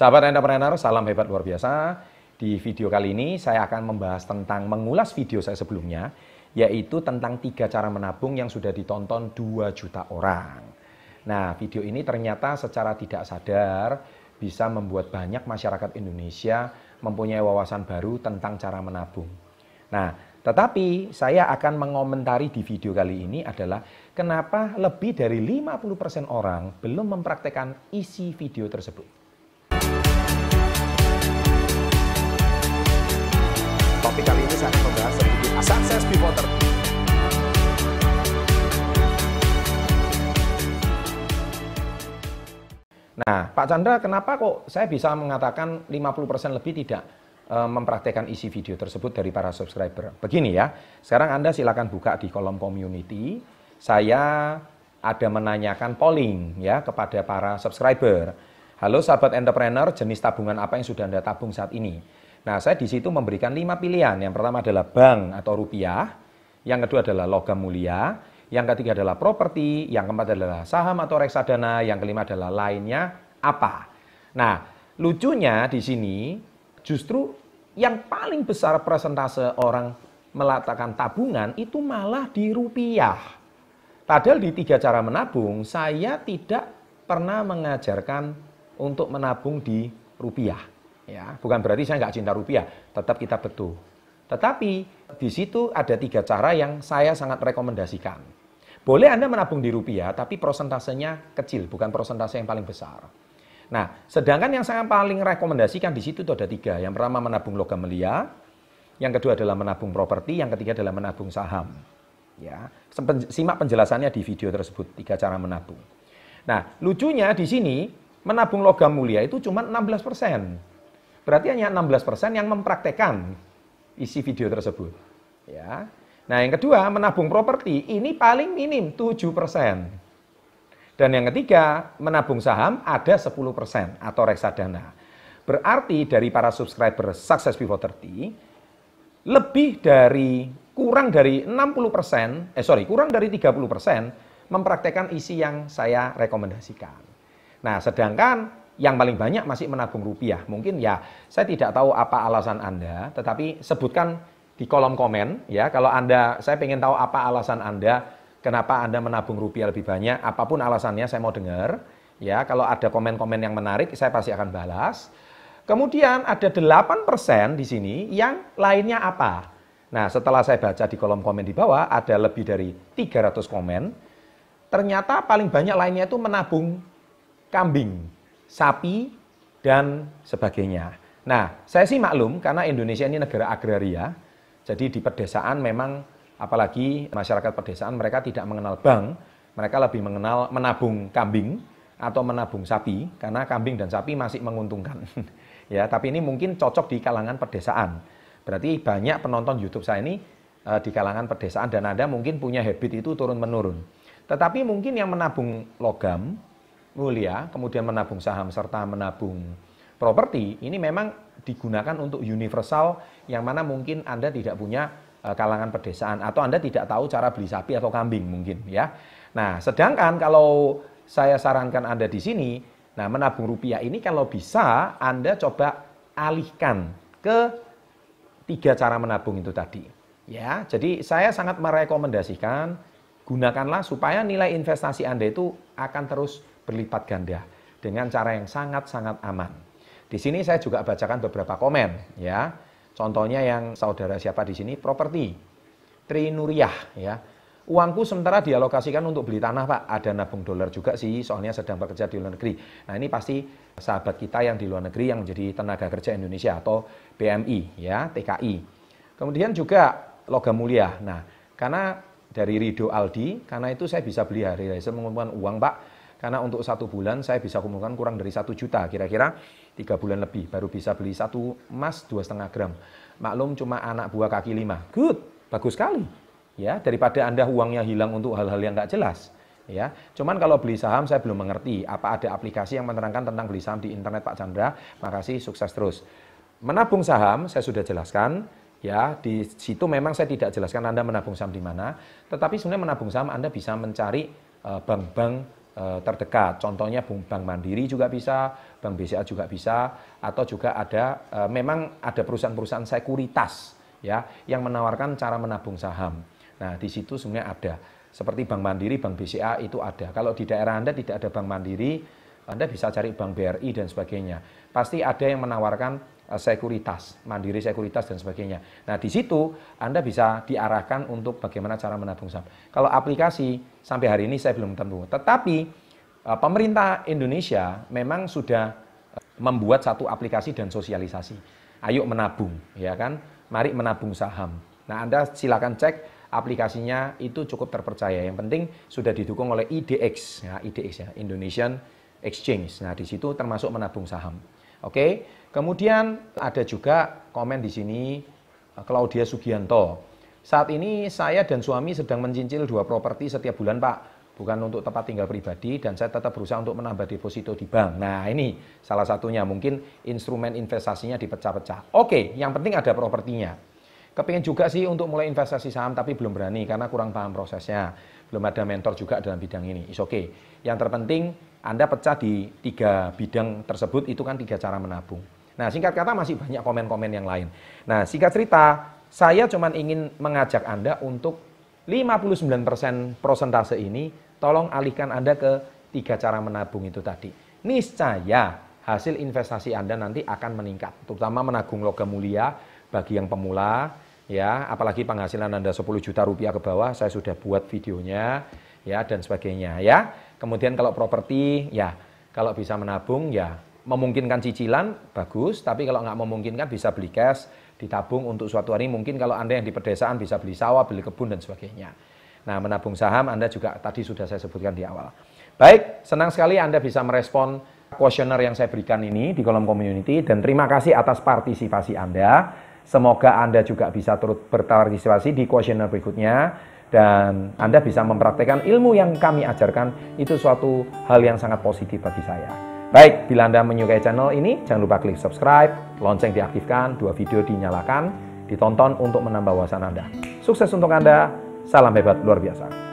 Sahabat entrepreneur, salam hebat luar biasa. Di video kali ini saya akan membahas tentang mengulas video saya sebelumnya, yaitu tentang tiga cara menabung yang sudah ditonton 2 juta orang. Nah, video ini ternyata secara tidak sadar bisa membuat banyak masyarakat Indonesia mempunyai wawasan baru tentang cara menabung. Nah, tetapi saya akan mengomentari di video kali ini adalah kenapa lebih dari 50% orang belum mempraktekkan isi video tersebut. Topik kali ini saya akan membahas sedikit before 30. Nah, Pak Chandra, kenapa kok saya bisa mengatakan 50% lebih tidak e, mempraktekkan isi video tersebut dari para subscriber? Begini ya, sekarang Anda silakan buka di kolom community. Saya ada menanyakan polling ya kepada para subscriber. Halo sahabat entrepreneur, jenis tabungan apa yang sudah Anda tabung saat ini? Nah, saya di situ memberikan lima pilihan. Yang pertama adalah bank atau rupiah, yang kedua adalah logam mulia, yang ketiga adalah properti, yang keempat adalah saham atau reksadana, yang kelima adalah lainnya apa. Nah, lucunya di sini justru yang paling besar persentase orang meletakkan tabungan itu malah di rupiah. Padahal di tiga cara menabung, saya tidak pernah mengajarkan untuk menabung di rupiah. Ya, bukan berarti saya nggak cinta rupiah, tetap kita betul. Tetapi di situ ada tiga cara yang saya sangat rekomendasikan. Boleh Anda menabung di rupiah, tapi prosentasenya kecil, bukan prosentase yang paling besar. Nah, sedangkan yang saya paling rekomendasikan di situ itu ada tiga. Yang pertama menabung logam mulia, yang kedua adalah menabung properti, yang ketiga adalah menabung saham. Ya, simak penjelasannya di video tersebut, tiga cara menabung. Nah, lucunya di sini menabung logam mulia itu cuma 16 persen. Berarti hanya 16% yang mempraktekkan isi video tersebut. Ya. Nah, yang kedua, menabung properti ini paling minim 7%. Dan yang ketiga, menabung saham ada 10% atau reksadana. Berarti dari para subscriber Success Before 30, lebih dari kurang dari 60%, eh sorry, kurang dari 30% mempraktekkan isi yang saya rekomendasikan. Nah, sedangkan yang paling banyak masih menabung rupiah. Mungkin ya saya tidak tahu apa alasan Anda, tetapi sebutkan di kolom komen ya kalau Anda saya ingin tahu apa alasan Anda kenapa Anda menabung rupiah lebih banyak, apa pun alasannya saya mau dengar. Ya, kalau ada komen-komen yang menarik saya pasti akan balas. Kemudian ada 8% di sini yang lainnya apa? Nah, setelah saya baca di kolom komen di bawah ada lebih dari 300 komen. Ternyata paling banyak lainnya itu menabung kambing sapi, dan sebagainya. Nah, saya sih maklum karena Indonesia ini negara agraria, jadi di pedesaan memang apalagi masyarakat pedesaan mereka tidak mengenal bank, mereka lebih mengenal menabung kambing atau menabung sapi karena kambing dan sapi masih menguntungkan. ya, tapi ini mungkin cocok di kalangan pedesaan. Berarti banyak penonton YouTube saya ini e, di kalangan pedesaan dan Anda mungkin punya habit itu turun menurun. Tetapi mungkin yang menabung logam mulia, kemudian menabung saham serta menabung properti, ini memang digunakan untuk universal yang mana mungkin Anda tidak punya eh, kalangan pedesaan atau Anda tidak tahu cara beli sapi atau kambing mungkin ya. Nah, sedangkan kalau saya sarankan Anda di sini, nah menabung rupiah ini kalau bisa Anda coba alihkan ke tiga cara menabung itu tadi. Ya, jadi saya sangat merekomendasikan gunakanlah supaya nilai investasi Anda itu akan terus berlipat ganda dengan cara yang sangat-sangat aman. Di sini saya juga bacakan beberapa komen ya. Contohnya yang saudara siapa di sini properti Tri Nuriyah ya. Uangku sementara dialokasikan untuk beli tanah Pak. Ada nabung dolar juga sih, soalnya sedang bekerja di luar negeri. Nah ini pasti sahabat kita yang di luar negeri yang menjadi tenaga kerja Indonesia atau BMI ya, TKI. Kemudian juga logam mulia. Nah karena dari Rido Aldi, karena itu saya bisa beli hari raya mengumpulkan uang Pak karena untuk satu bulan saya bisa kumpulkan kurang dari satu juta, kira-kira tiga bulan lebih baru bisa beli satu emas dua setengah gram. Maklum cuma anak buah kaki lima, good, bagus sekali. Ya daripada anda uangnya hilang untuk hal-hal yang nggak jelas. Ya, cuman kalau beli saham saya belum mengerti apa ada aplikasi yang menerangkan tentang beli saham di internet Pak Chandra. Makasih, sukses terus. Menabung saham saya sudah jelaskan. Ya, di situ memang saya tidak jelaskan Anda menabung saham di mana, tetapi sebenarnya menabung saham Anda bisa mencari eh, bank-bank eh, terdekat. Contohnya Bank Mandiri juga bisa, Bank BCA juga bisa, atau juga ada eh, memang ada perusahaan-perusahaan sekuritas ya yang menawarkan cara menabung saham. Nah, di situ sebenarnya ada. Seperti Bank Mandiri, Bank BCA itu ada. Kalau di daerah Anda tidak ada Bank Mandiri, Anda bisa cari Bank BRI dan sebagainya. Pasti ada yang menawarkan sekuritas, mandiri sekuritas dan sebagainya. Nah, di situ Anda bisa diarahkan untuk bagaimana cara menabung saham. Kalau aplikasi sampai hari ini saya belum tentu. Tetapi eh, pemerintah Indonesia memang sudah eh, membuat satu aplikasi dan sosialisasi. Ayo menabung, ya kan? Mari menabung saham. Nah, Anda silakan cek aplikasinya itu cukup terpercaya. Yang penting sudah didukung oleh IDX, ya, IDX ya, Indonesian Exchange. Nah, di situ termasuk menabung saham. Oke. Kemudian ada juga komen di sini eh, Claudia Sugianto. Saat ini saya dan suami sedang mencincil dua properti setiap bulan, Pak. Bukan untuk tempat tinggal pribadi dan saya tetap berusaha untuk menambah deposito di bank. Nah, ini salah satunya mungkin instrumen investasinya dipecah-pecah. Oke, yang penting ada propertinya. Kepingin juga sih untuk mulai investasi saham tapi belum berani karena kurang paham prosesnya. Belum ada mentor juga dalam bidang ini. Is oke. Okay. Yang terpenting Anda pecah di tiga bidang tersebut itu kan tiga cara menabung. Nah singkat kata masih banyak komen-komen yang lain. Nah singkat cerita saya cuma ingin mengajak Anda untuk 59% prosentase ini tolong alihkan Anda ke tiga cara menabung itu tadi. Niscaya hasil investasi Anda nanti akan meningkat. Terutama menabung logam mulia, bagi yang pemula ya apalagi penghasilan Anda 10 juta rupiah ke bawah saya sudah buat videonya ya dan sebagainya ya. Kemudian kalau properti ya kalau bisa menabung ya memungkinkan cicilan bagus. Tapi kalau nggak memungkinkan bisa beli cash ditabung untuk suatu hari. Mungkin kalau Anda yang di pedesaan bisa beli sawah beli kebun dan sebagainya. Nah menabung saham Anda juga tadi sudah saya sebutkan di awal. Baik senang sekali Anda bisa merespon kuesioner yang saya berikan ini di kolom community. Dan terima kasih atas partisipasi Anda Semoga Anda juga bisa turut berpartisipasi di kuesioner berikutnya dan Anda bisa mempraktekkan ilmu yang kami ajarkan itu suatu hal yang sangat positif bagi saya. Baik, bila Anda menyukai channel ini, jangan lupa klik subscribe, lonceng diaktifkan, dua video dinyalakan, ditonton untuk menambah wawasan Anda. Sukses untuk Anda, salam hebat luar biasa.